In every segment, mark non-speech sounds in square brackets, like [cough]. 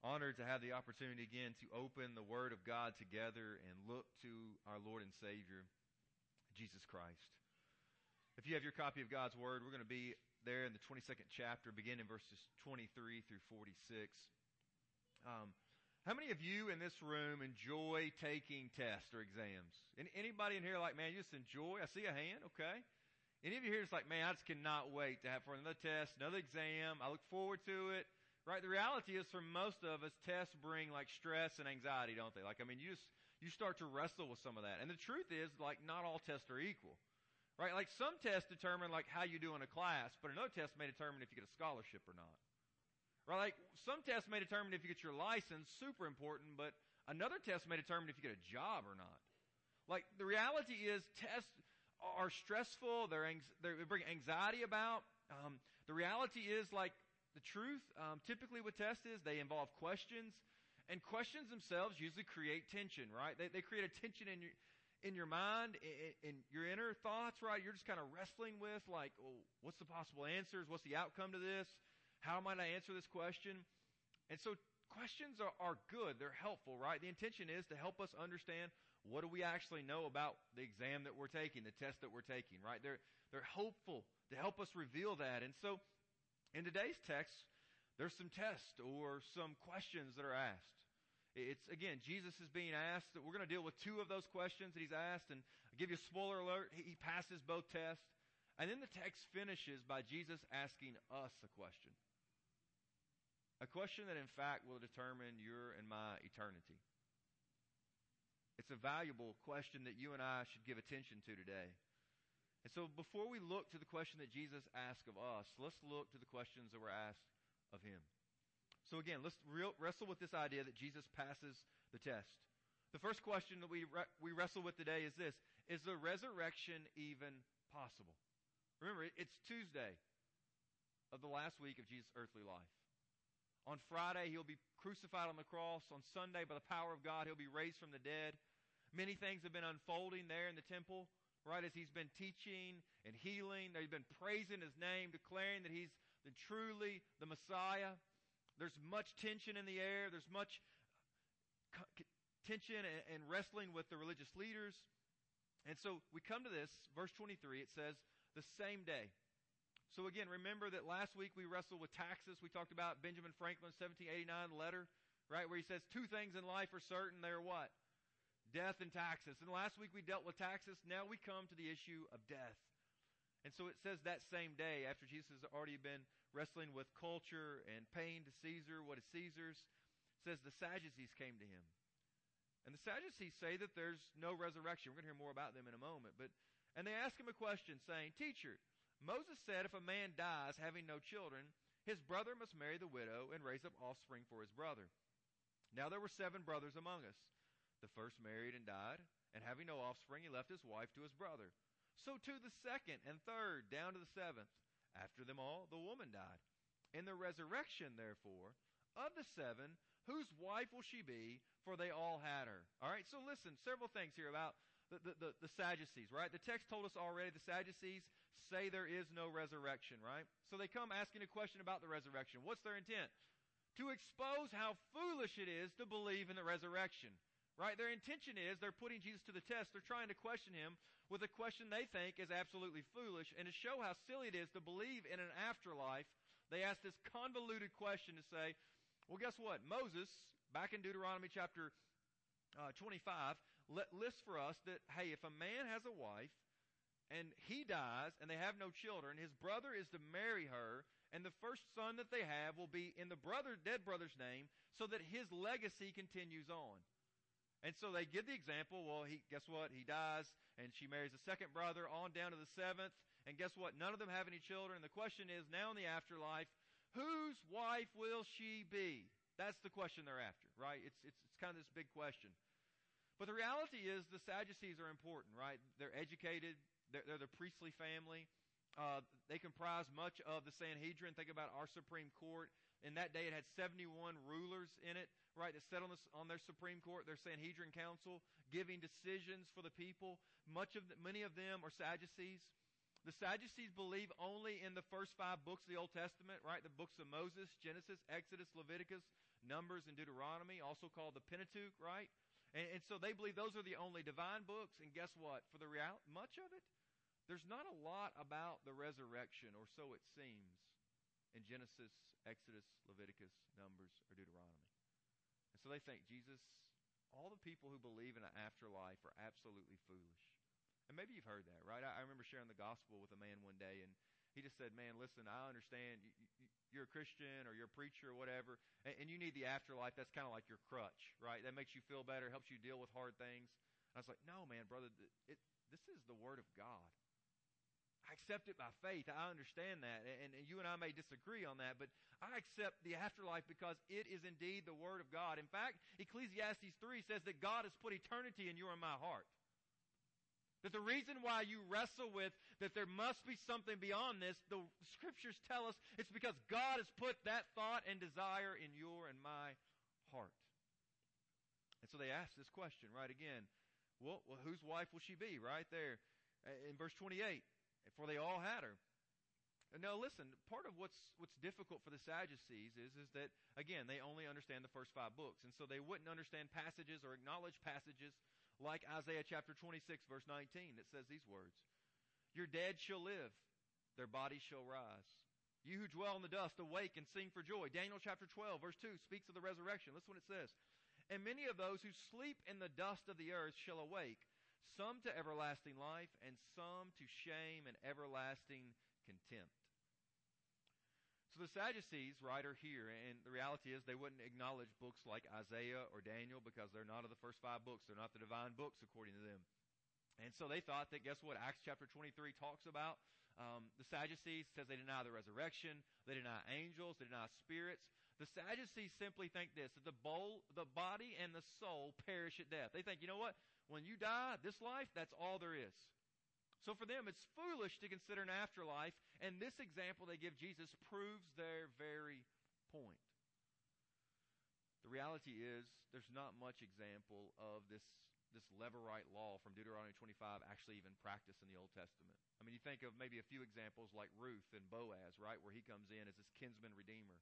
honored to have the opportunity again to open the Word of God together and look to our Lord and Savior, Jesus Christ. If you have your copy of God's Word, we're going to be there in the 22nd chapter, beginning verses 23 through 46. Um, how many of you in this room enjoy taking tests or exams? Any, anybody in here like, man, you just enjoy? I see a hand, okay. Any of you here is like, man, I just cannot wait to have for another test, another exam. I look forward to it. Right? The reality is for most of us, tests bring like stress and anxiety, don't they? Like, I mean, you just, you start to wrestle with some of that. And the truth is, like, not all tests are equal. Right? Like some tests determine like how you do in a class, but another test may determine if you get a scholarship or not. Right? Like some tests may determine if you get your license, super important, but another test may determine if you get a job or not. Like the reality is tests are stressful, they're, they bring anxiety about. Um, the reality is like the truth, um, typically with tests is they involve questions, and questions themselves usually create tension, right? They, they create a tension in your, in your mind, in, in your inner thoughts, right? You're just kind of wrestling with, like, oh, what's the possible answers? What's the outcome to this? How might I answer this question? And so questions are, are good. They're helpful, right? The intention is to help us understand what do we actually know about the exam that we're taking, the test that we're taking, right? They're, they're hopeful to help us reveal that. And so in today's text, there's some tests or some questions that are asked. It's again, Jesus is being asked we're going to deal with two of those questions that he's asked, and I'll give you a spoiler alert. He passes both tests. And then the text finishes by Jesus asking us a question. A question that in fact will determine your and my eternity. It's a valuable question that you and I should give attention to today. And so before we look to the question that Jesus asked of us, let's look to the questions that were asked of him. So again, let's re- wrestle with this idea that Jesus passes the test. The first question that we, re- we wrestle with today is this Is the resurrection even possible? Remember, it's Tuesday of the last week of Jesus' earthly life. On Friday, he'll be crucified on the cross. On Sunday, by the power of God, he'll be raised from the dead. Many things have been unfolding there in the temple right? As he's been teaching and healing, they've been praising his name, declaring that he's the, truly the Messiah. There's much tension in the air. There's much tension and, wrestling with the religious leaders. And so we come to this, verse 23, it says, the same day. So again, remember that last week we wrestled with taxes. We talked about Benjamin Franklin's 1789 letter, right, where he says two things in life are certain. They're what? Death and taxes. And last week we dealt with taxes. Now we come to the issue of death. And so it says that same day, after Jesus has already been wrestling with culture and paying to Caesar what is Caesar's, says the Sadducees came to him. And the Sadducees say that there's no resurrection. We're going to hear more about them in a moment. But and they ask him a question, saying, Teacher, Moses said if a man dies having no children, his brother must marry the widow and raise up offspring for his brother. Now there were seven brothers among us. The first married and died, and having no offspring, he left his wife to his brother. So too the second and third, down to the seventh. After them all, the woman died. In the resurrection, therefore, of the seven, whose wife will she be? For they all had her. All right, so listen, several things here about the, the, the, the, Sadducees, right? The text told us already the Sadducees say there is no resurrection, right? So they come asking a question about the resurrection. What's their intent? To expose how foolish it is to believe in the resurrection. Right? Their intention is they're putting Jesus to the test. They're trying to question him with a question they think is absolutely foolish. And to show how silly it is to believe in an afterlife, they ask this convoluted question to say, well, guess what? Moses, back in Deuteronomy chapter uh, 25, lists for us that, hey, if a man has a wife and he dies and they have no children, his brother is to marry her, and the first son that they have will be in the brother, dead brother's name, so that his legacy continues on. And so they give the example, well, he, guess what? He dies, and she marries a second brother on down to the seventh. And guess what? None of them have any children. The question is, now in the afterlife, whose wife will she be? That's the question they're after, right? It's, it's, it's kind of this big question. But the reality is the Sadducees are important, right? They're educated. They're, they're the priestly family. Uh, they comprise much of the Sanhedrin. Think about our Supreme Court. In that day, it had 71 rulers in it, right, that sat on, on their Supreme Court, their Sanhedrin Council, giving decisions for the people. Much of the, many of them are Sadducees. The Sadducees believe only in the first five books of the Old Testament, right? The books of Moses, Genesis, Exodus, Leviticus, Numbers, and Deuteronomy, also called the Pentateuch, right? And, and so they believe those are the only divine books. And guess what? For the real, much of it, there's not a lot about the resurrection, or so it seems, in Genesis, Exodus, Leviticus, Numbers, or Deuteronomy. And so they think Jesus, all the people who believe in an afterlife are absolutely foolish. And maybe you've heard that, right? I, I remember sharing the gospel with a man one day, and he just said, "Man, listen, I understand you, you, are a Christian or you're a preacher or whatever, and, and you need the afterlife. That's kind of like your crutch, right? That makes you feel better, helps you deal with hard things." And I was like, "No, man, brother, it, this is the Word of God. I accept it by faith. I understand that, and, and you and I may disagree on that, but I accept the afterlife because it is indeed the Word of God. In fact, Ecclesiastes three says that God has put eternity in your and my heart." That the reason why you wrestle with that there must be something beyond this, the scriptures tell us it's because God has put that thought and desire in your and my heart. And so they ask this question, right again. Well, well whose wife will she be? Right there uh, in verse 28. For they all had her. Now listen, part of what's what's difficult for the Sadducees is is that again they only understand the first five books, and so they wouldn't understand passages or acknowledge passages like Isaiah chapter 26, verse 19, that says these words Your dead shall live, their bodies shall rise. You who dwell in the dust, awake and sing for joy. Daniel chapter 12, verse 2 speaks of the resurrection. Listen what it says. And many of those who sleep in the dust of the earth shall awake, some to everlasting life, and some to shame and everlasting contempt. So the Sadducees, right, are here, and the reality is they wouldn't acknowledge books like Isaiah or Daniel because they're not of the first five books. They're not the divine books according to them. And so they thought that, guess what? Acts chapter 23 talks about um, the Sadducees says they deny the resurrection, they deny angels, they deny spirits. The Sadducees simply think this that the, bowl, the body and the soul perish at death. They think, you know what? When you die, this life, that's all there is. So for them, it's foolish to consider an afterlife, and this example they give Jesus proves their very point. The reality is, there's not much example of this, this levirate law from Deuteronomy 25 actually even practiced in the Old Testament. I mean, you think of maybe a few examples like Ruth and Boaz, right, where he comes in as this kinsman redeemer.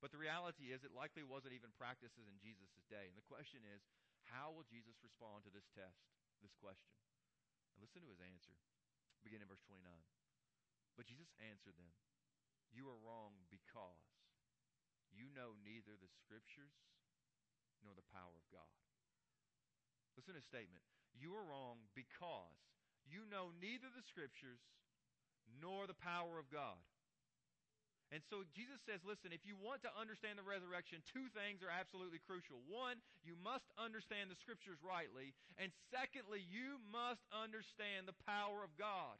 But the reality is, it likely wasn't even practiced in Jesus' day. And the question is, how will Jesus respond to this test, this question? And listen to his answer, beginning in verse 29. But Jesus answered them, You are wrong because you know neither the Scriptures nor the power of God. Listen to his statement. You are wrong because you know neither the Scriptures nor the power of God. And so Jesus says, listen, if you want to understand the resurrection, two things are absolutely crucial. One, you must understand the scriptures rightly. And secondly, you must understand the power of God.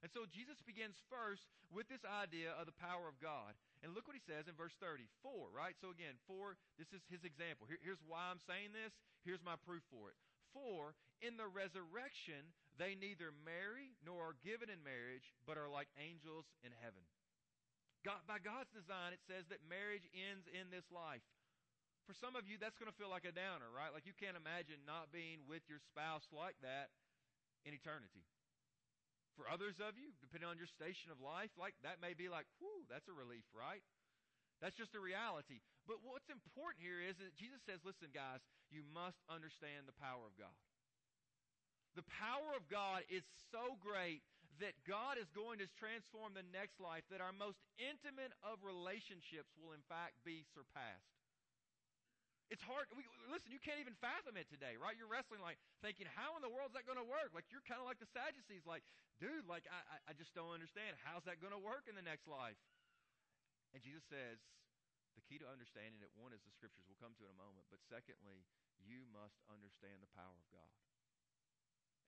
And so Jesus begins first with this idea of the power of God. And look what he says in verse 30. For, right? So again, for, this is his example. Here, here's why I'm saying this. Here's my proof for it. For, in the resurrection, they neither marry nor are given in marriage, but are like angels in heaven. God, by God's design, it says that marriage ends in this life. For some of you, that's going to feel like a downer, right? Like you can't imagine not being with your spouse like that in eternity. For others of you, depending on your station of life, like that may be like, whew, that's a relief, right? That's just a reality. But what's important here is that Jesus says, listen, guys, you must understand the power of God. The power of God is so great that God is going to transform the next life, that our most intimate of relationships will in fact be surpassed. It's hard. We, listen, you can't even fathom it today, right? You're wrestling like thinking, how in the world is that going to work? Like you're kind of like the Sadducees, like, dude, like I, I just don't understand. How's that going to work in the next life? And Jesus says, the key to understanding it, one is the scriptures we'll come to in a moment, but secondly, you must understand the power of God.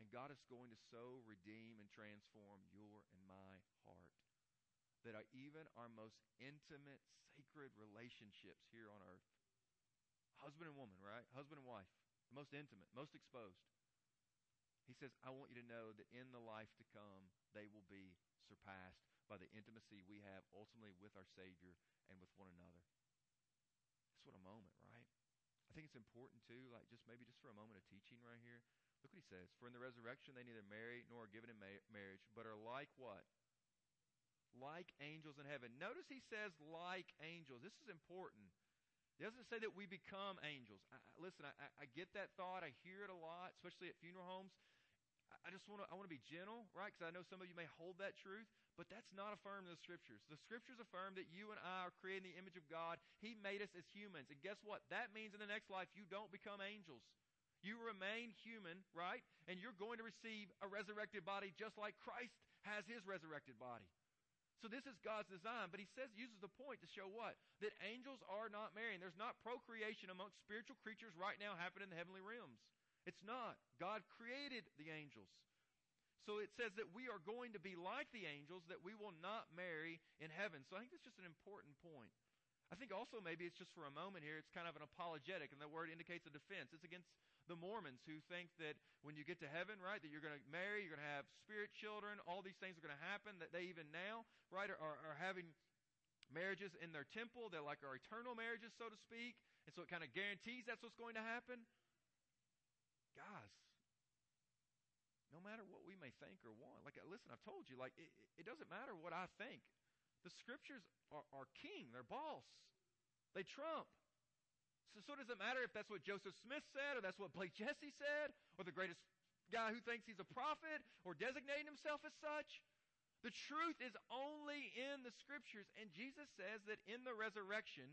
And God is going to so redeem and transform your and my heart that our, even our most intimate, sacred relationships here on earth, husband and woman, right? Husband and wife, the most intimate, most exposed. He says, I want you to know that in the life to come, they will be surpassed by the intimacy we have ultimately with our Savior and with one another. That's what a moment, right? I think it's important too, like just maybe just for a moment of teaching right here Look what he says. For in the resurrection they neither marry nor are given in ma- marriage, but are like what? Like angels in heaven. Notice he says like angels. This is important. He doesn't say that we become angels. I, listen, I, I get that thought. I hear it a lot, especially at funeral homes. I just want to I want to be gentle, right? Because I know some of you may hold that truth, but that's not affirmed in the scriptures. The scriptures affirm that you and I are created in the image of God. He made us as humans. And guess what? That means in the next life you don't become angels. You remain human, right? And you're going to receive a resurrected body just like Christ has his resurrected body. So this is God's design, but he says uses the point to show what? That angels are not marrying. There's not procreation amongst spiritual creatures right now happening in the heavenly realms. It's not. God created the angels. So it says that we are going to be like the angels, that we will not marry in heaven. So I think that's just an important point. I think also maybe it's just for a moment here, it's kind of an apologetic, and the word indicates a defense. It's against the Mormons who think that when you get to heaven, right, that you're going to marry, you're going to have spirit children, all these things are going to happen, that they even now, right, are, are having marriages in their temple. They're like our eternal marriages, so to speak. And so it kind of guarantees that's what's going to happen. Guys, no matter what we may think or want, like, uh, listen, I've told you, like, it, it doesn't matter what I think. The scriptures are, are king, they're boss, they trump. So, so it matter if that's what Joseph Smith said, or that's what Blake Jesse said, or the greatest guy who thinks he's a prophet, or designating himself as such? The truth is only in the scriptures, and Jesus says that in the resurrection,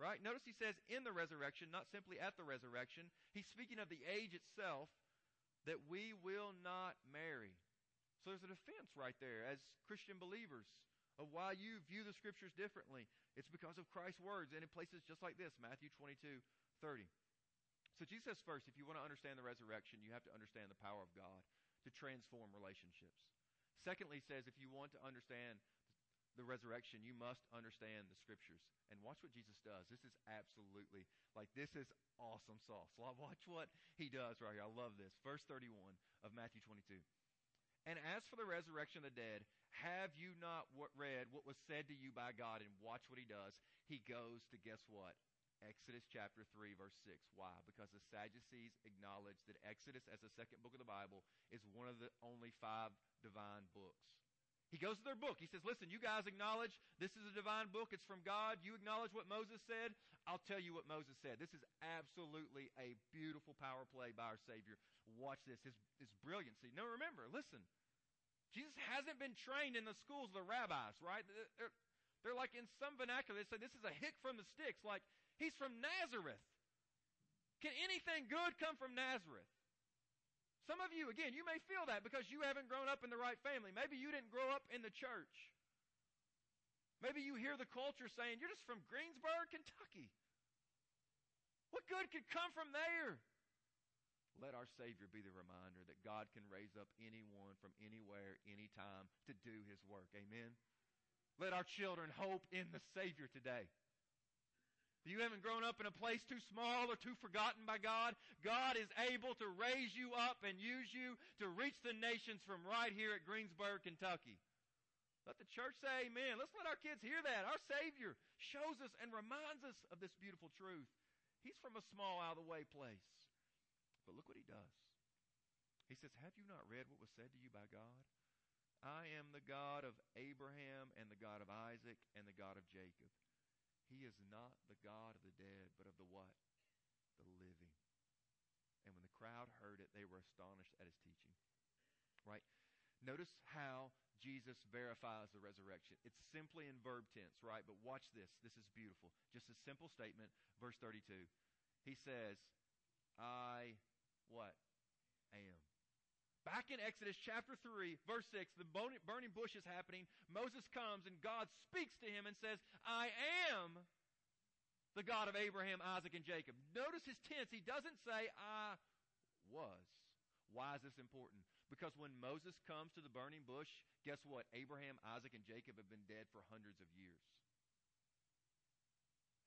right? Notice he says in the resurrection, not simply at the resurrection. He's speaking of the age itself that we will not marry. So there's a defense right there as Christian believers of why you view the scriptures differently. It's because of Christ's words and in places just like this, Matthew 22, 30. So Jesus says first, if you want to understand the resurrection, you have to understand the power of God to transform relationships. Secondly, he says if you want to understand the resurrection, you must understand the scriptures. And watch what Jesus does. This is absolutely, like, this is awesome sauce. [laughs] Watch what he does right here. I love this. Verse 31 of Matthew 22. And as for the resurrection of the dead, have you not read what was said to you by God? And watch what he does. He goes to guess what? Exodus chapter 3, verse 6. Why? Because the Sadducees acknowledge that Exodus, as the second book of the Bible, is one of the only five divine books. He goes to their book. He says, Listen, you guys acknowledge this is a divine book. It's from God. You acknowledge what Moses said. I'll tell you what Moses said. This is absolutely a beautiful power play by our Savior. Watch this. His, his brilliancy. Now remember, listen. Jesus hasn't been trained in the schools of the rabbis, right? They're, they're like in some vernacular, they say this is a hick from the sticks. Like, he's from Nazareth. Can anything good come from Nazareth? Some of you, again, you may feel that because you haven't grown up in the right family. Maybe you didn't grow up in the church. Maybe you hear the culture saying, You're just from Greensburg, Kentucky. What good could come from there? Let our Savior be the reminder that God can raise up anyone from anywhere, anytime to do His work. Amen. Let our children hope in the Savior today. If you haven't grown up in a place too small or too forgotten by God. God is able to raise you up and use you to reach the nations from right here at Greensburg, Kentucky. Let the church say amen. Let's let our kids hear that. Our Savior shows us and reminds us of this beautiful truth. He's from a small, out of the way place. But look what he does. He says, Have you not read what was said to you by God? I am the God of Abraham and the God of Isaac and the God of Jacob. He is not the God of the dead, but of the what? The living. And when the crowd heard it, they were astonished at his teaching. Right? Notice how Jesus verifies the resurrection. It's simply in verb tense, right? But watch this. This is beautiful. Just a simple statement. Verse 32. He says, I what? Am. Back in Exodus chapter 3, verse 6, the burning bush is happening. Moses comes and God speaks to him and says, I am the God of Abraham, Isaac, and Jacob. Notice his tense. He doesn't say, I was. Why is this important? Because when Moses comes to the burning bush, guess what? Abraham, Isaac, and Jacob have been dead for hundreds of years.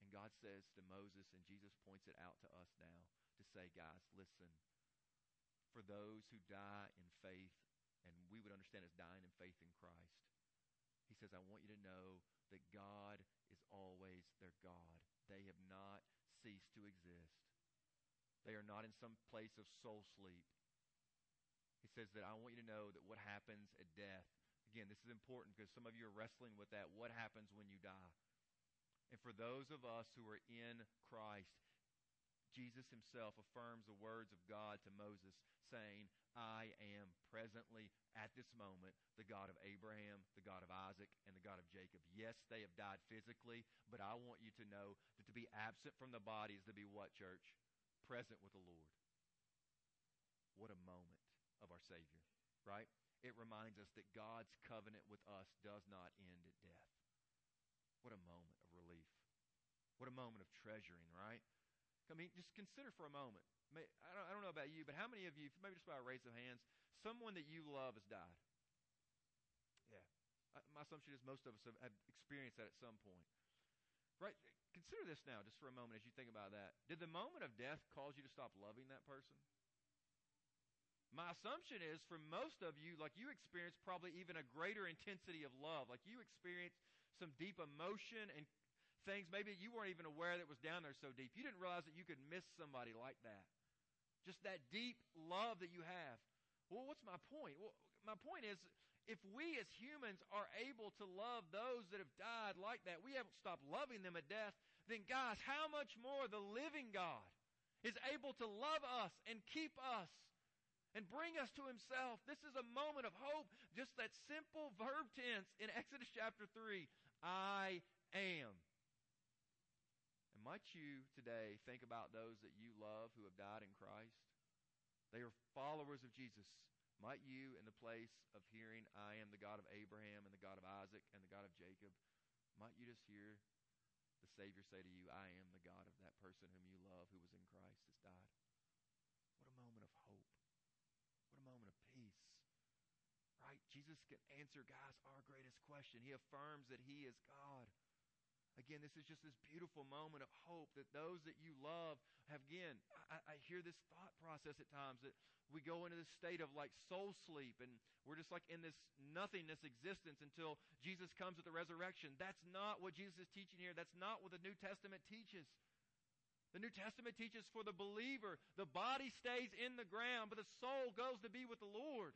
And God says to Moses, and Jesus points it out to us now, to say, guys, listen, for those who die in faith, and we would understand as dying in faith in Christ. He says, I want you to know that God is always their God. They have not ceased to exist. They are not in some place of soul sleep. He says that I want you to know that what happens at death. Again, this is important because some of you are wrestling with that. What happens when you die? And for those of us who are in Christ, Jesus himself affirms the words of God to Moses, saying, I am presently at this moment the God of Abraham, the God of Isaac, and the God of Jacob. Yes, they have died physically, but I want you to know that to be absent from the body is to be what, church? Present with the Lord. What a moment of our Savior, right? It reminds us that God's covenant with us does not end at death. What a moment of relief. What a moment of treasuring, right? I mean, just consider for a moment. I don't, I don't know about you, but how many of you, maybe just by a raise of hands, someone that you love has died? Yeah. My assumption is most of us have, have experienced that at some point. Right? Consider this now, just for a moment, as you think about that. Did the moment of death cause you to stop loving that person? My assumption is for most of you, like you experienced probably even a greater intensity of love. Like you experienced some deep emotion and things maybe you weren't even aware that was down there so deep. You didn't realize that you could miss somebody like that. Just that deep love that you have. Well, what's my point? Well, my point is if we as humans are able to love those that have died like that, we haven't stopped loving them at death, then guys, how much more the living God is able to love us and keep us and bring us to himself. This is a moment of hope. Just that simple verb tense in Exodus chapter 3. I am. Might you today think about those that you love who have died in Christ? They are followers of Jesus. Might you, in the place of hearing, I am the God of Abraham and the God of Isaac and the God of Jacob, might you just hear the Savior say to you, I am the God of that person whom you love who was in Christ has died? What a moment of hope. What a moment of peace. Right? Jesus can answer, guys, our greatest question. He affirms that He is God. Again, this is just this beautiful moment of hope that those that you love have, again, I, I, hear this thought process at times that we go into this state of like soul sleep and we're just like in this nothingness existence until Jesus comes at the resurrection. That's not what Jesus is teaching here. That's not what the New Testament teaches. The New Testament teaches for the believer, the body stays in the ground, but the soul goes to be with the Lord.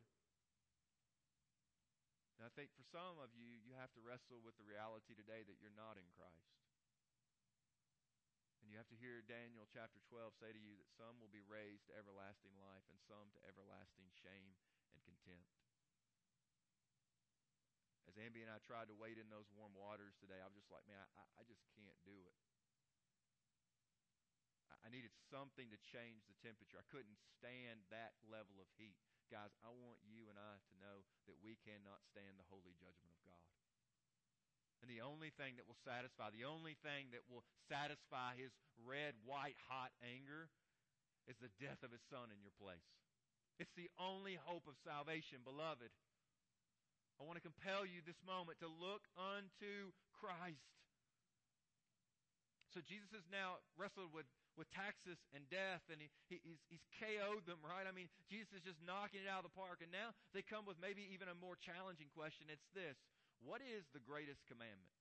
And I think for some of you, you have to wrestle with the reality today that you're not in Christ. And you have to hear Daniel chapter 12 say to you that some will be raised to everlasting life and some to everlasting shame and contempt. As Amby and I tried to wade in those warm waters today, I was just like, man, I, I just can't do it. I needed something to change the temperature. I couldn't stand that level of heat. Guys, I want you and I to know that we cannot stand the holy judgment of God. And the only thing that will satisfy, the only thing that will satisfy his red, white, hot anger is the death of his son in your place. It's the only hope of salvation, beloved. I want to compel you this moment to look unto Christ. So Jesus has now wrestled with with taxes and death, and he, he, he's, he's KO'd them, right? I mean, Jesus is just knocking it out of the park. And now they come with maybe even a more challenging question. It's this What is the greatest commandment?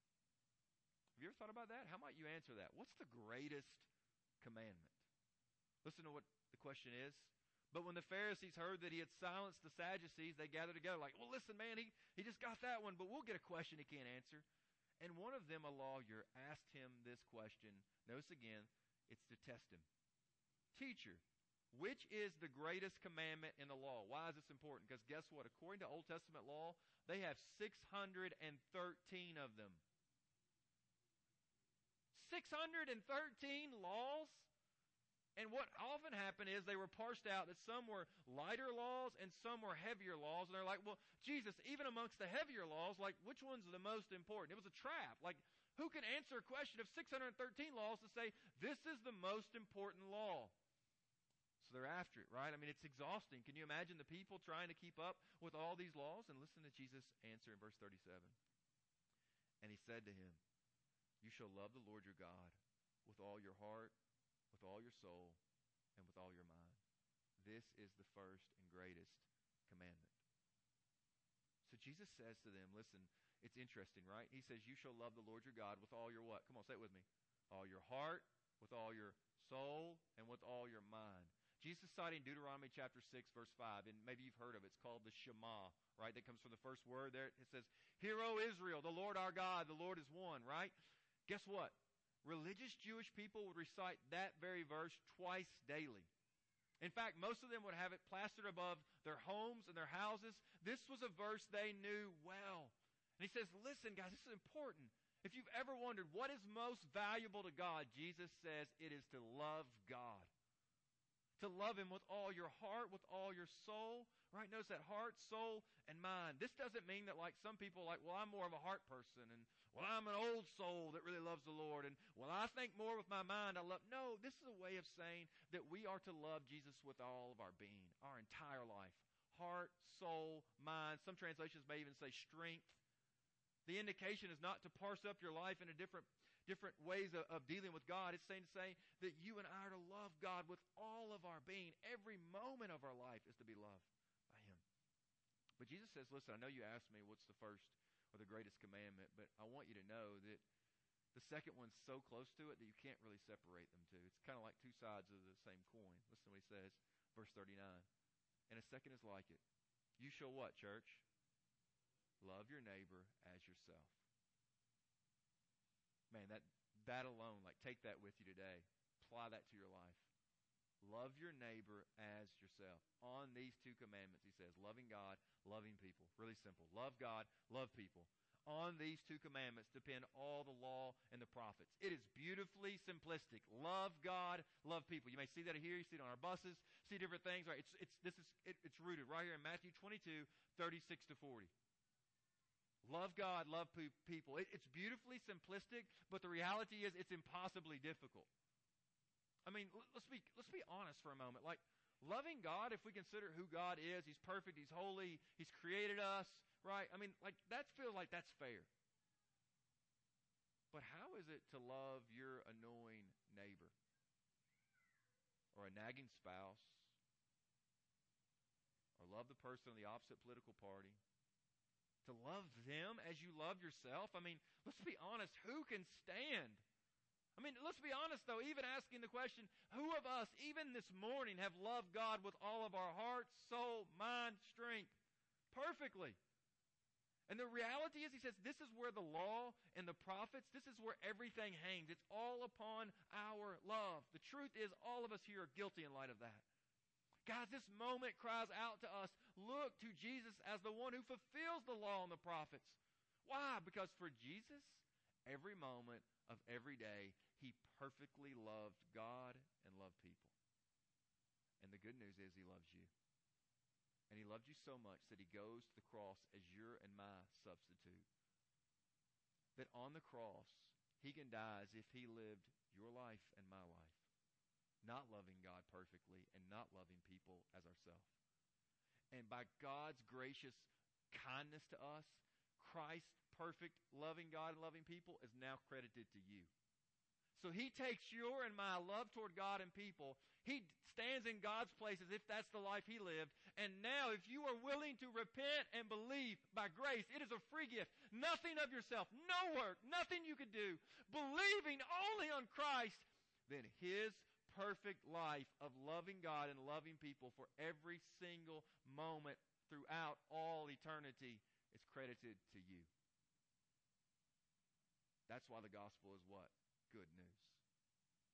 Have you ever thought about that? How might you answer that? What's the greatest commandment? Listen to what the question is. But when the Pharisees heard that he had silenced the Sadducees, they gathered together like, well, listen, man, he, he just got that one, but we'll get a question he can't answer. And one of them, a lawyer, asked him this question. Notice again, it's to test him. Teacher, which is the greatest commandment in the law? Why is this important? Because guess what? According to Old Testament law, they have 613 of them. 613 laws? And what often happened is they were parsed out that some were lighter laws and some were heavier laws. And they're like, well, Jesus, even amongst the heavier laws, like, which one's the most important? It was a trap. Like, who can answer a question of 613 laws to say, this is the most important law? So they're after it, right? I mean, it's exhausting. Can you imagine the people trying to keep up with all these laws? And listen to Jesus' answer in verse 37. And he said to him, You shall love the Lord your God with all your heart, with all your soul, and with all your mind. This is the first and greatest commandment. So Jesus says to them, Listen, it's interesting, right? He says, You shall love the Lord your God with all your what? Come on, say it with me. All your heart, with all your soul, and with all your mind. Jesus is citing Deuteronomy chapter 6, verse 5, and maybe you've heard of it. It's called the Shema, right? That comes from the first word there. It says, Hear, O Israel, the Lord our God, the Lord is one, right? Guess what? Religious Jewish people would recite that very verse twice daily. In fact, most of them would have it plastered above their homes and their houses. This was a verse they knew well. And he says, Listen, guys, this is important. If you've ever wondered what is most valuable to God, Jesus says it is to love God to love him with all your heart, with all your soul, right? Notice that heart, soul, and mind. This doesn't mean that like some people like, well, I'm more of a heart person and well, I'm an old soul that really loves the Lord and well, I think more with my mind. I love No, this is a way of saying that we are to love Jesus with all of our being, our entire life. Heart, soul, mind. Some translations may even say strength. The indication is not to parse up your life into different different ways of, of dealing with God. It's saying to say that you and I are to love God with all of our being. Every moment of our life is to be loved by Him. But Jesus says, listen, I know you asked me what's the first or the greatest commandment, but I want you to know that the second one's so close to it that you can't really separate them two. It's kind of like two sides of the same coin. Listen to what he says, verse 39. And a second is like it. You shall what, church? Love your neighbor as yourself. Man, that that alone, like take that with you today. Apply that to your life. Love your neighbor as yourself. On these two commandments, he says, loving God, loving people. Really simple. Love God, love people. On these two commandments depend all the law and the prophets. It is beautifully simplistic. Love God, love people. You may see that here. You see it on our buses. See different things. Right? It's, it's, this is, it, it's rooted right here in Matthew 22, 36 to 40. Love God, love people. It, it's beautifully simplistic, but the reality is it's impossibly difficult. I mean, let's be let's be honest for a moment. Like loving God, if we consider who God is, He's perfect, He's holy, He's created us, right? I mean, like that feels like that's fair. But how is it to love your annoying neighbor or a nagging spouse or love the person of the opposite political party to love them as you love yourself? I mean, let's be honest. Who can stand? I mean, let's be honest though, even asking the question, who of us, even this morning, have loved God with all of our heart, soul, mind, strength, perfectly? And the reality is, he says, this is where the law and the prophets, this is where everything hangs. It's all upon our love. The truth is, all of us here are guilty in light of that. Guys, this moment cries out to us look to Jesus as the one who fulfills the law and the prophets. Why? Because for Jesus, every moment of every day, he perfectly loved God and loved people. And the good news is he loves you. And he loved you so much that he goes to the cross as your and my substitute. That on the cross, he can die as if he lived your life and my life not loving God perfectly and not loving people as ourselves. And by God's gracious kindness to us, Christ's perfect loving God and loving people is now credited to you. So he takes your and my love toward God and people. He stands in God's place as if that's the life he lived. And now, if you are willing to repent and believe by grace, it is a free gift. Nothing of yourself, no work, nothing you could do. Believing only on Christ, then his perfect life of loving God and loving people for every single moment throughout all eternity is credited to you. That's why the gospel is what? Good news.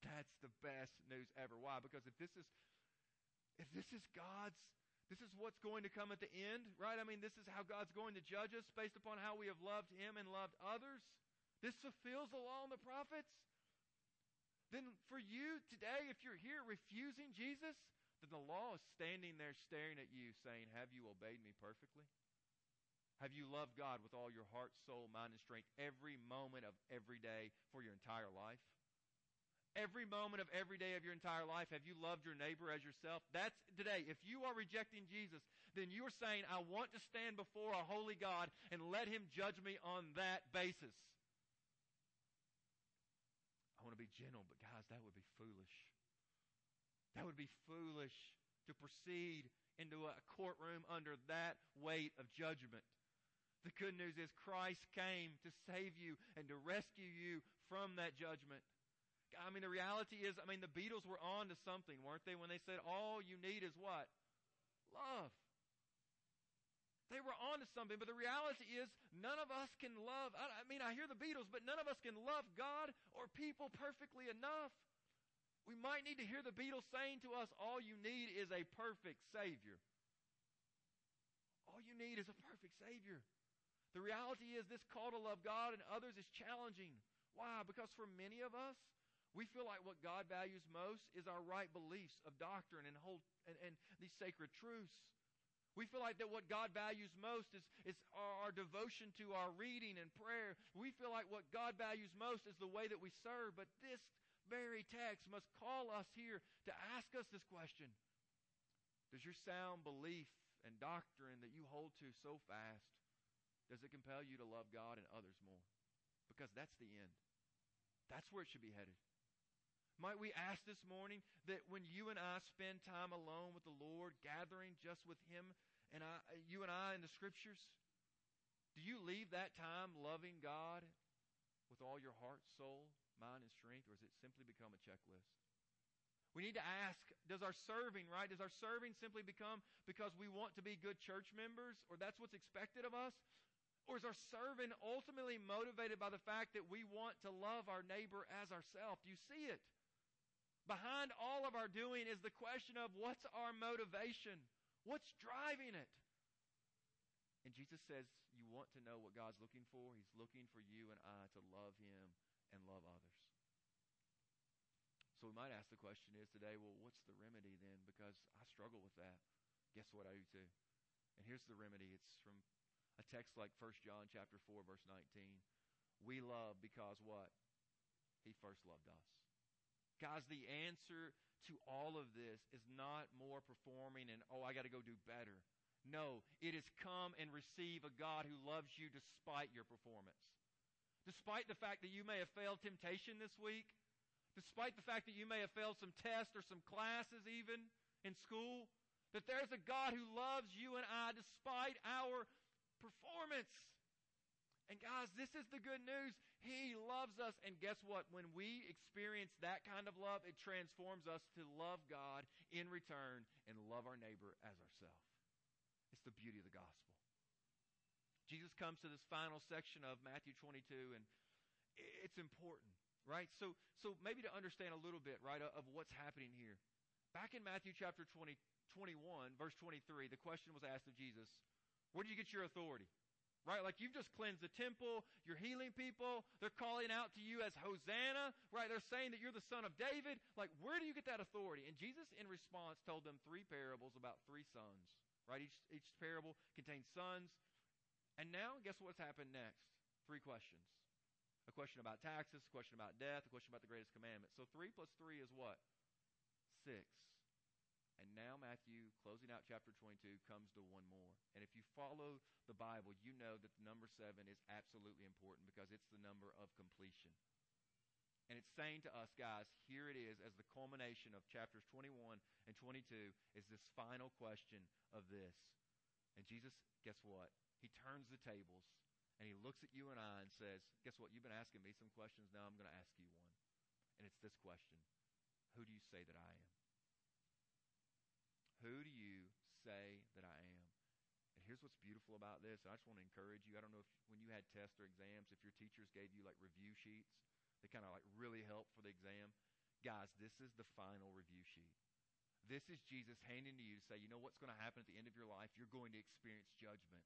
That's the best news ever. Why? Because if this is if this is God's this is what's going to come at the end, right? I mean, this is how God's going to judge us based upon how we have loved him and loved others. This fulfills the law and the prophets then for you today, if you're here refusing Jesus, then the law is standing there staring at you saying, Have you obeyed me perfectly? Have you loved God with all your heart, soul, mind, and strength every moment of every day for your entire life? Every moment of every day of your entire life, have you loved your neighbor as yourself? That's today. If you are rejecting Jesus, then you're saying, I want to stand before a holy God and let him judge me on that basis. I want to be gentle, but guys, that would be foolish. That would be foolish to proceed into a courtroom under that weight of judgment. The good news is Christ came to save you and to rescue you from that judgment. I mean, the reality is, I mean, the Beatles were on to something, weren't they, when they said, all you need is what? Love. They were on to something, but the reality is, none of us can love. I, I mean, I hear the Beatles, but none of us can love God or people perfectly enough. We might need to hear the Beatles saying to us, all you need is a perfect Savior. All you need is a perfect Savior. The reality is, this call to love God and others is challenging. Why? Because for many of us, we feel like what God values most is our right beliefs of doctrine and, whole, and, and these sacred truths. We feel like that what God values most is, is our, our, devotion to our reading and prayer. We feel like what God values most is the way that we serve. But this very text must call us here to ask us this question Does your sound belief and doctrine that you hold to so fast, does it compel you to love God and others more? Because that's the end. That's where it should be headed. Might we ask this morning that when you and I spend time alone with the Lord, gathering just with Him and I, you and I in the Scriptures, do you leave that time loving God with all your heart, soul, mind, and strength, or has it simply become a checklist? We need to ask, does our serving, right? Does our serving simply become because we want to be good church members, or that's what's expected of us? Or is our serving ultimately motivated by the fact that we want to love our neighbor as ourselves? Do you see it? Behind all of our doing is the question of what's our motivation? What's driving it? And Jesus says, You want to know what God's looking for? He's looking for you and I to love Him and love others. So we might ask the question is today, well, what's the remedy then? Because I struggle with that. Guess what? I do too. And here's the remedy. It's from a text like 1 John chapter 4, verse 19. We love because what? He first loved us. Guys, the answer to all of this is not more performing and, oh, I got to go do better. No, it is come and receive a God who loves you despite your performance. Despite the fact that you may have failed temptation this week, despite the fact that you may have failed some tests or some classes even in school, that there's a God who loves you and I despite our performance. And guys, this is the good news. He loves us. And guess what? When we experience that kind of love, it transforms us to love God in return and love our neighbor as ourselves. It's the beauty of the gospel. Jesus comes to this final section of Matthew 22, and it's important, right? So, so maybe to understand a little bit, right, of what's happening here. Back in Matthew chapter 20, 21, verse 23, the question was asked of Jesus, Where do you get your authority? right? Like you've just cleansed the temple, you're healing people, they're calling out to you as Hosanna, right? They're saying that you're the son of David. Like, where do you get that authority? And Jesus, in response, told them three parables about three sons, right? Each, each parable contains sons. And now, guess what's happened next? Three questions. A question about taxes, a question about death, a question about the greatest commandment. So three plus three is what? Six. And now Matthew, closing out chapter 22, comes to one more. And if you follow the Bible, you know that the number seven is absolutely important because it's the number of completion. And it's saying to us, guys, here it is as the culmination of chapters 21 and 22 is this final question of this. And Jesus, guess what? He turns the tables and he looks at you and I and says, Guess what? You've been asking me some questions. Now I'm going to ask you one. And it's this question Who do you say that I am? Who do you say that I am? And here's what's beautiful about this. I just want to encourage you. I don't know if when you had tests or exams, if your teachers gave you like review sheets, they kind of like really help for the exam. Guys, this is the final review sheet. This is Jesus handing to you to say, you know what's going to happen at the end of your life? You're going to experience judgment.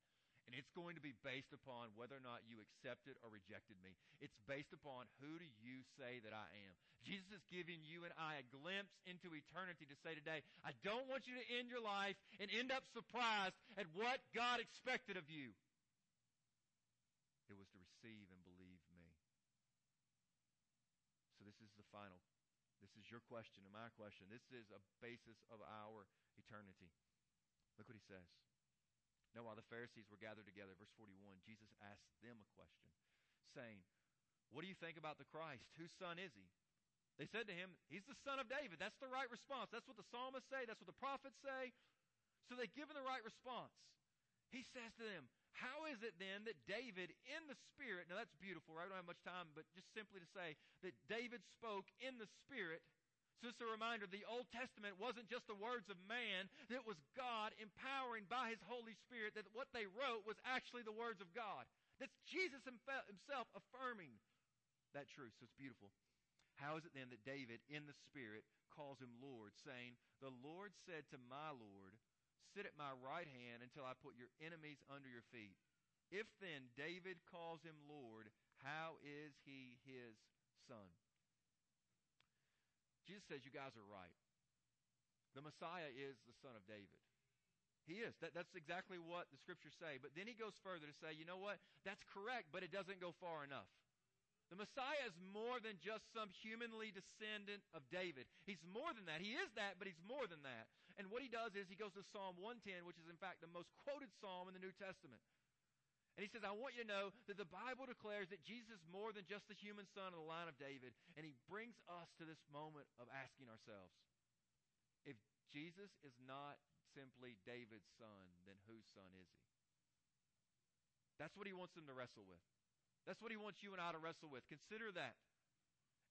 And it's going to be based upon whether or not you accepted or rejected me. It's based upon who do you say that I am. Jesus is giving you and I a glimpse into eternity to say today, I don't want you to end your life and end up surprised at what God expected of you. It was to receive and believe me. So this is the final. This is your question and my question. This is a basis of our eternity. Look what he says. Now, while the Pharisees were gathered together, verse 41, Jesus asked them a question, saying, What do you think about the Christ? Whose son is he? They said to him, He's the son of David. That's the right response. That's what the psalmists say. That's what the prophets say. So they give him the right response. He says to them, How is it then that David in the Spirit, now that's beautiful, right? I don't have much time, but just simply to say that David spoke in the Spirit. So just a reminder, the Old Testament wasn't just the words of man, it was God empowering by His Holy Spirit that what they wrote was actually the words of God. That's Jesus himself affirming that truth. So it's beautiful. How is it then that David in the Spirit calls him Lord, saying, The Lord said to my Lord, Sit at my right hand until I put your enemies under your feet. If then David calls him Lord, how is he his son? Jesus says, You guys are right. The Messiah is the son of David. He is. That, that's exactly what the scriptures say. But then he goes further to say, you know what? That's correct, but it doesn't go far enough. The Messiah is more than just some humanly descendant of David. He's more than that. He is that, but he's more than that. And what he does is he goes to Psalm 110, which is in fact the most quoted psalm in the New Testament. And he says, I want you to know that the Bible declares that Jesus is more than just the human son of the line of David. And he brings us to this moment of asking ourselves, if Jesus is not simply David's son, then whose son is he? That's what he wants them to wrestle with. That's what he wants you and I to wrestle with. Consider that.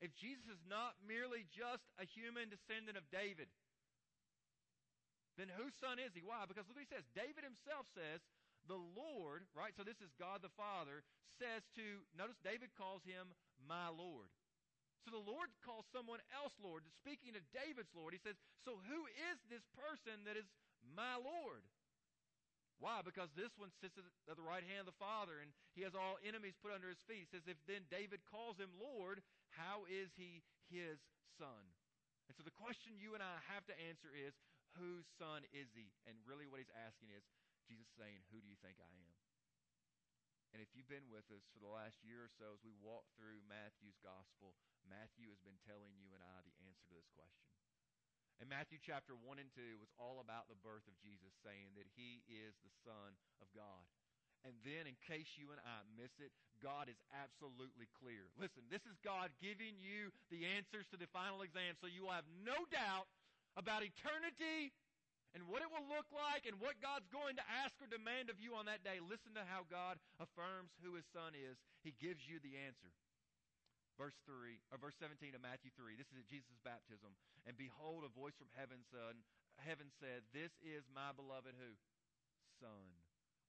If Jesus is not merely just a human descendant of David, then whose son is he? Why? Because look what he says. David himself says, the Lord, right? So this is God the Father, says to, notice David calls him my Lord. So the Lord calls someone else Lord. Speaking of David's Lord, he says, So who is this person that is my Lord? Why? Because this one sits at the right hand of the Father and he has all enemies put under his feet. He says, if then David calls him Lord, how is he his son? And so the question you and I have to answer is, whose son is he? And really what he's asking is, Jesus saying, who do you think I am? And if you've been with us for the last year or so as we walk through Matthew's gospel, Matthew has been telling you and I the answer to this question. And Matthew chapter 1 and 2 was all about the birth of Jesus, saying that he is the Son of God. And then, in case you and I miss it, God is absolutely clear. Listen, this is God giving you the answers to the final exam so you will have no doubt about eternity and what it will look like and what God's going to ask or demand of you on that day. Listen to how God affirms who his son is. He gives you the answer verse 3 or verse 17 of Matthew 3. This is at Jesus' baptism. And behold, a voice from heaven said, heaven said, This is my beloved who? Son,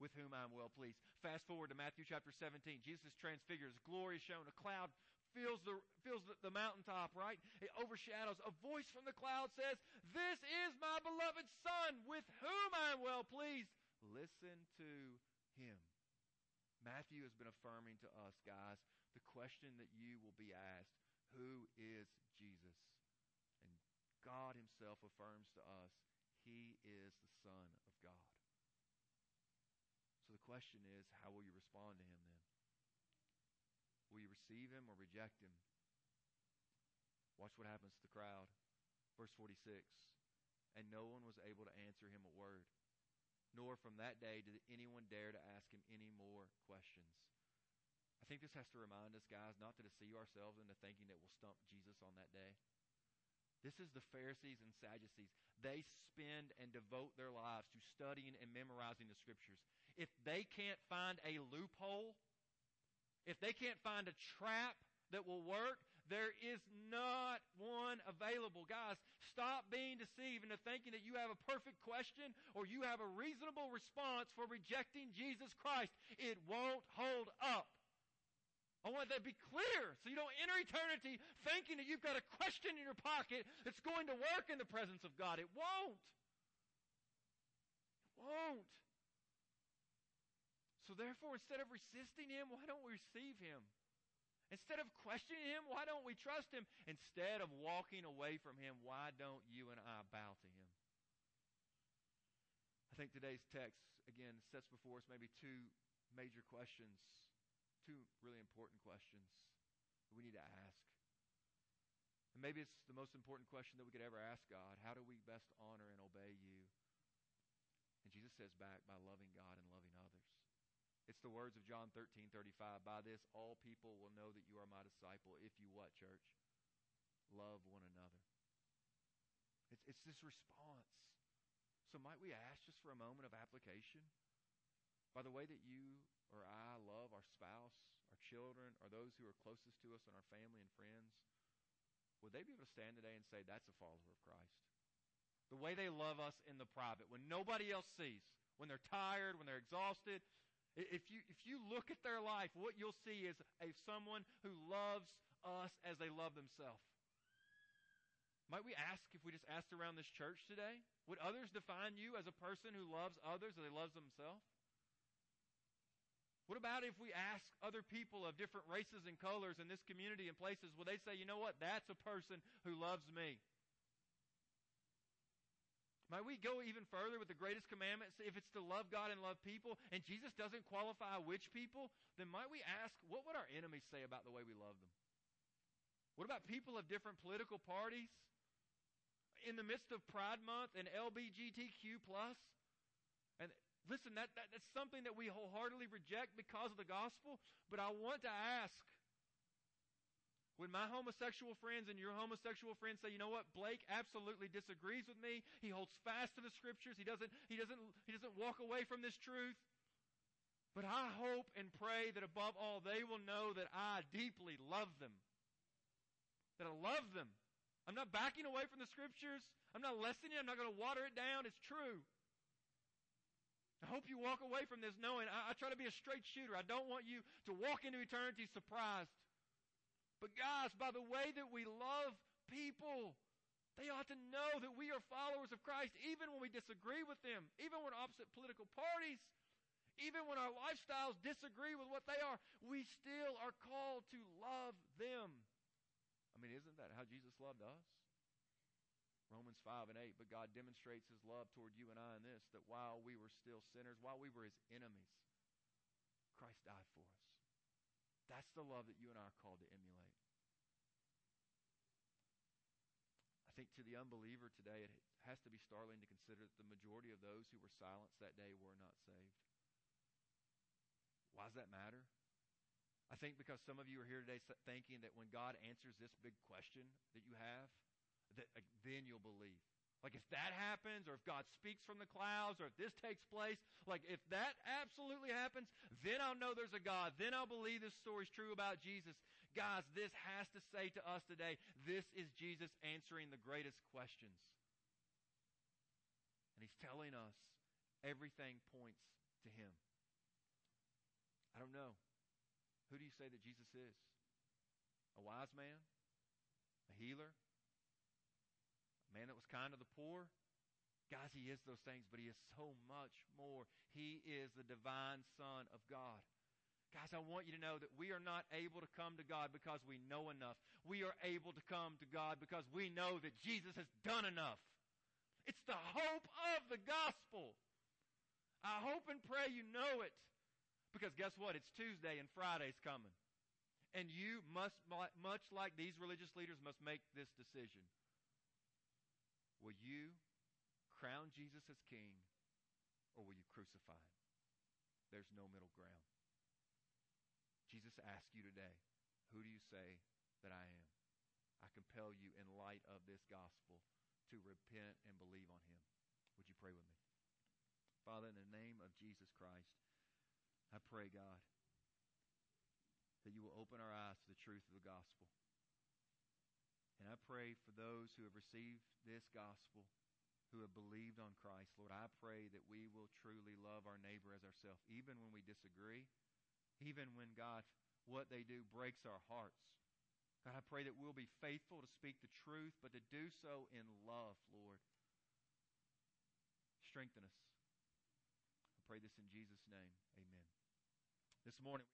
with whom I am well pleased. Fast forward to Matthew chapter 17. Jesus transfigures, glory is shown, a cloud fills the fills the, the mountaintop, right? It overshadows. A voice from the cloud says, This is my beloved Son, with whom I am well pleased. Listen to him. Matthew has been affirming to us, guys, question that you will be asked Who is Jesus? And God Himself affirms to us He is the Son of God. So the question is how will you respond to Him then? Will you receive Him or reject Him? Watch what happens to the crowd. Verse 46 And no one was able to answer him a word, nor from that day did anyone dare to ask him any more questions. Think this has to remind us, guys, not to deceive ourselves into thinking that we'll stump Jesus on that day. This is the Pharisees and Sadducees. They spend and devote their lives to studying and memorizing the scriptures. If they can't find a loophole, if they can't find a trap that will work, there is not one available. Guys, stop being deceived into thinking that you have a perfect question or you have a reasonable response for rejecting Jesus Christ. It won't hold up. I want that to be clear so you don't enter eternity thinking that you've got a question in your pocket that's going to work in the presence of God. It won't. It won't. So therefore, instead of resisting Him, why don't we receive Him? Instead of questioning Him, why don't we trust Him? Instead of walking away from Him, why don't you and I bow to Him? I think today's text, again, sets before us maybe two major questions two really important questions that we need to ask. And maybe it's the most important question that we could ever ask God. How do we best honor and obey you? And Jesus says back, by loving God and loving others. It's the words of John 13, 35. By this, all people will know that you are my disciple if you what, church? Love one another. It's, it's this response. So might we ask just for a moment of application? by the way that you or I love our spouse, our children, or those who are closest to us in our family and friends, would they be able to stand today and say, that's a follower of Christ? The way they love us in the private, when nobody else sees, when they're tired, when they're exhausted, if you, if you look at their life, what you'll see is a someone who loves us as they love themselves. Might we ask if we just asked around this church today? Would others define you as a person who loves others as they love themselves? What about if we ask other people of different races and colors in this community and places, will they say, you know what, that's a person who loves me? Might we go even further with the greatest commandment? If it's to love God and love people, and Jesus doesn't qualify which people, then might we ask, what would our enemies say about the way we love them? What about people of different political parties? In the midst of Pride Month and LBGTQ plus? Listen, that, that, that's something that we wholeheartedly reject because of the gospel, but I want to ask, when my homosexual friends and your homosexual friends say, you know what, Blake absolutely disagrees with me. He holds fast to the scriptures. He doesn't, he doesn't, he doesn't walk away from this truth. But I hope and pray that above all, they will know that I deeply love them. That I love them. I'm not backing away from the scriptures. I'm not lessening it. I'm not going to water it down. It's true. I hope you walk away from this knowing I, I try to be a straight shooter. I don't want you to walk into eternity surprised. But guys, by the way that we love people, they ought to know that we are followers of Christ even when we disagree with them, even when opposite political parties, even when our lifestyles disagree with what they are, we still are called to love them. I mean, isn't that how Jesus loved us? Romans 5 and 8, but God demonstrates his love toward you and I in this, that while we were still sinners, while we were his enemies, Christ died for us. That's the love that you and I are called to emulate. I think to the unbeliever today, it has to be startling to consider that the majority of those who were silenced that day were not saved. Why does that matter? I think because some of you are here today thinking that when God answers this big question that you have, that then you'll believe. Like if that happens, or if God speaks from the clouds, or if this takes place, like if that absolutely happens, then I'll know there's a God. Then I'll believe this story's true about Jesus. Guys, this has to say to us today, this is Jesus answering the greatest questions. And he's telling us everything points to him. I don't know. Who do you say that Jesus is? A wise man? A healer? Man that was kind to the poor. Guys, he is those things, but he is so much more. He is the divine Son of God. Guys, I want you to know that we are not able to come to God because we know enough. We are able to come to God because we know that Jesus has done enough. It's the hope of the gospel. I hope and pray you know it. Because guess what? It's Tuesday and Friday's coming. And you must, much like these religious leaders, must make this decision. Will you crown Jesus as king or will you crucify him? There's no middle ground. Jesus asks you today, who do you say that I am? I compel you in light of this gospel to repent and believe on him. Would you pray with me? Father, in the name of Jesus Christ, I pray, God, that you will open our eyes to the truth of the gospel. And I pray for those who have received this gospel, who have believed on Christ. Lord, I pray that we will truly love our neighbor as ourselves, even when we disagree, even when, God, what they do breaks our hearts. God, I pray that we'll be faithful to speak the truth, but to do so in love, Lord. Strengthen us. I pray this in Jesus' name. Amen. This morning,